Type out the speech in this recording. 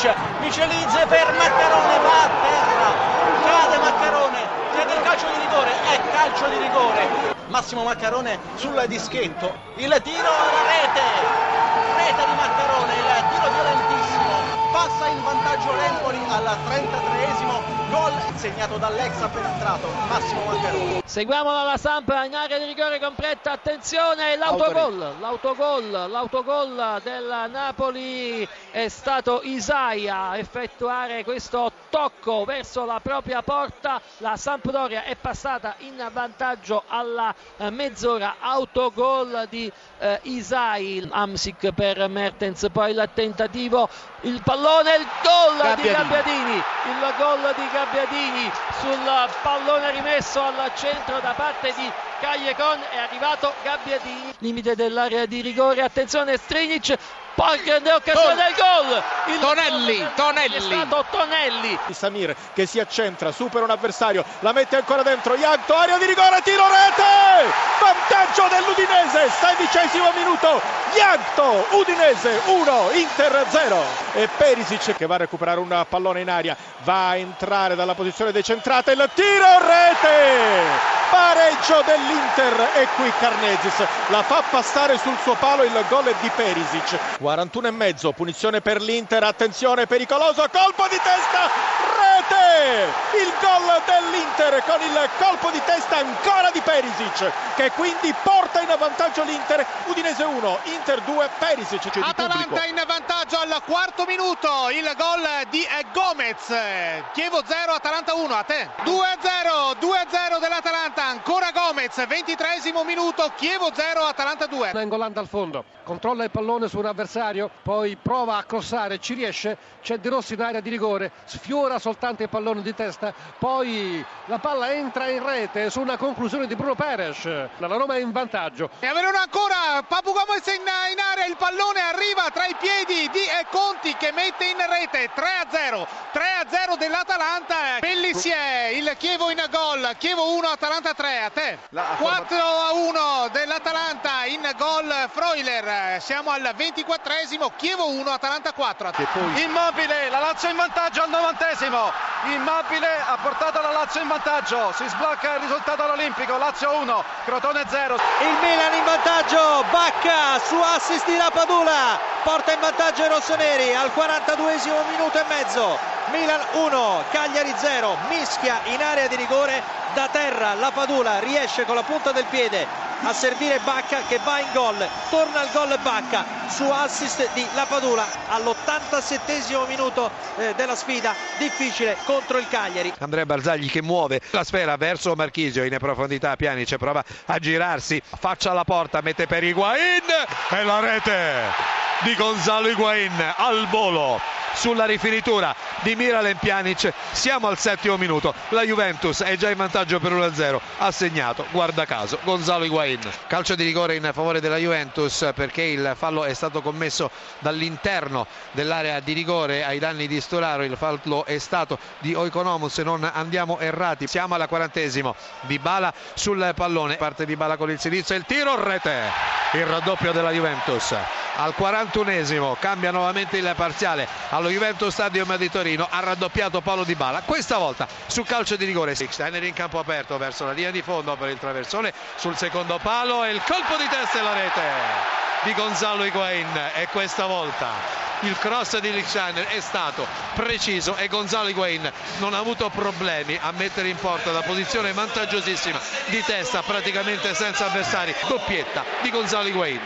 Stinic, Michelizze per Maccarone, va a terra, cade Maccarone, chiede il calcio di rigore, è calcio di rigore. Massimo Maccarone sul dischetto, il tiro alla rete, rete di Maccarone, il tiro vantaggio l'Empoli al 33esimo, gol segnato dall'ex appena entrato Massimo Maccarone. Seguiamola la Samp in area di rigore completa, attenzione, l'autogol, l'autogol, l'autogol del Napoli è stato Isaia a effettuare questo tocco verso la propria porta, la Sampdoria è passata in vantaggio alla mezz'ora, autogol di eh, Isai, Amsic per Mertens, poi il tentativo, il pallone, il gol Gabbiadini. di Gabbiadini, il gol di Gabbiadini sul pallone rimesso al centro da parte di Cagliecon è arrivato Gabbiadini, limite dell'area di rigore, attenzione Strinic, poi grande occasione del gol, il Tonelli, gol Tonelli. è stato Tonelli, Samir che si accentra, supera un avversario, la mette ancora dentro, Ianto, area di rigore, tiro rete! Vantaggio dell'Udinese, sedicesimo minuto, Ianto, Udinese 1, Inter 0. E Perisic che va a recuperare un pallone in aria, va a entrare dalla posizione decentrata, il tiro rete! Pareggio dell'Inter e qui Carnezis la fa passare sul suo palo il gol di Perisic. 41 e mezzo, punizione per l'Inter, attenzione pericoloso, colpo di testa, rete! Il gol dell'Inter con il colpo di testa ancora di Perisic che quindi porta in vantaggio l'Inter, Udinese 1, Inter 2, Perisic. Atalanta in vantaggio al quarto minuto, il gol di eh, Gomez, Chievo 0, Atalanta 1, a te. 2-0, 2-0 dell'Atalanta, ancora Gomez, 23 minuto, Chievo 0, Atalanta 2. Nangolan dal fondo, controlla il pallone su un avversario, poi prova a crossare, ci riesce, c'è De Rossi in area di rigore, sfiora soltanto il pallone di testa, poi la palla entra in rete su una conclusione di Bruno Peres, la Roma è in vantaggio. E a Verona ancora, Papu Gomez in, in area, il pallone arriva tra i piedi di eh, Conti che mette in rete 3-0, 3-0 dell'Atalanta, Pellissier, il Chievo in gol, Chievo 1, Atalanta 3, a te. 4-1 dell'Atalanta gol Freuler, siamo al 24esimo, Chievo 1, Atalanta 4. a te. Immobile, la Lazio in vantaggio al novantesimo. Immobile ha portato la Lazio in vantaggio. Si sblocca il risultato all'Olimpico. Lazio 1, Crotone 0. Il Milan in vantaggio. Bacca su assist di Lapadula. Porta in vantaggio i rossoneri al 42esimo minuto e mezzo. Milan 1, Cagliari 0. Mischia in area di rigore da terra. Lapadula riesce con la punta del piede a servire Bacca che va in gol. Torna al gol Bacca su assist di Lapadula all'87 minuto eh, della sfida difficile contro il Cagliari. Andrea Barzagli che muove la sfera verso Marchisio in profondità Pianic prova a girarsi faccia alla porta mette per Higuain e la rete di Gonzalo Higuain al volo sulla rifinitura di Miralem Pjanic siamo al settimo minuto la Juventus è già in vantaggio per 1-0 ha segnato guarda caso Gonzalo Higuain calcio di rigore in favore della Juventus perché il fallo è stato commesso dall'interno dell'area di rigore ai danni di Storaro il fallo è stato di Oikonomus non andiamo errati. Siamo alla quarantesimo Di Bala sul pallone parte Di Bala con il sinistro il tiro rete il raddoppio della Juventus. Al 41esimo cambia nuovamente il parziale allo Juventus Stadium di Torino ha raddoppiato Paolo Di Bala questa volta su calcio di rigore. Steiner in campo aperto verso la linea di fondo per il traversone sul secondo palo e il colpo di testa e la rete di Gonzalo Higuain e questa volta il cross di Lichsteiner è stato preciso e Gonzalo Higuain non ha avuto problemi a mettere in porta da posizione vantaggiosissima di testa praticamente senza avversari doppietta di Gonzalo Higuain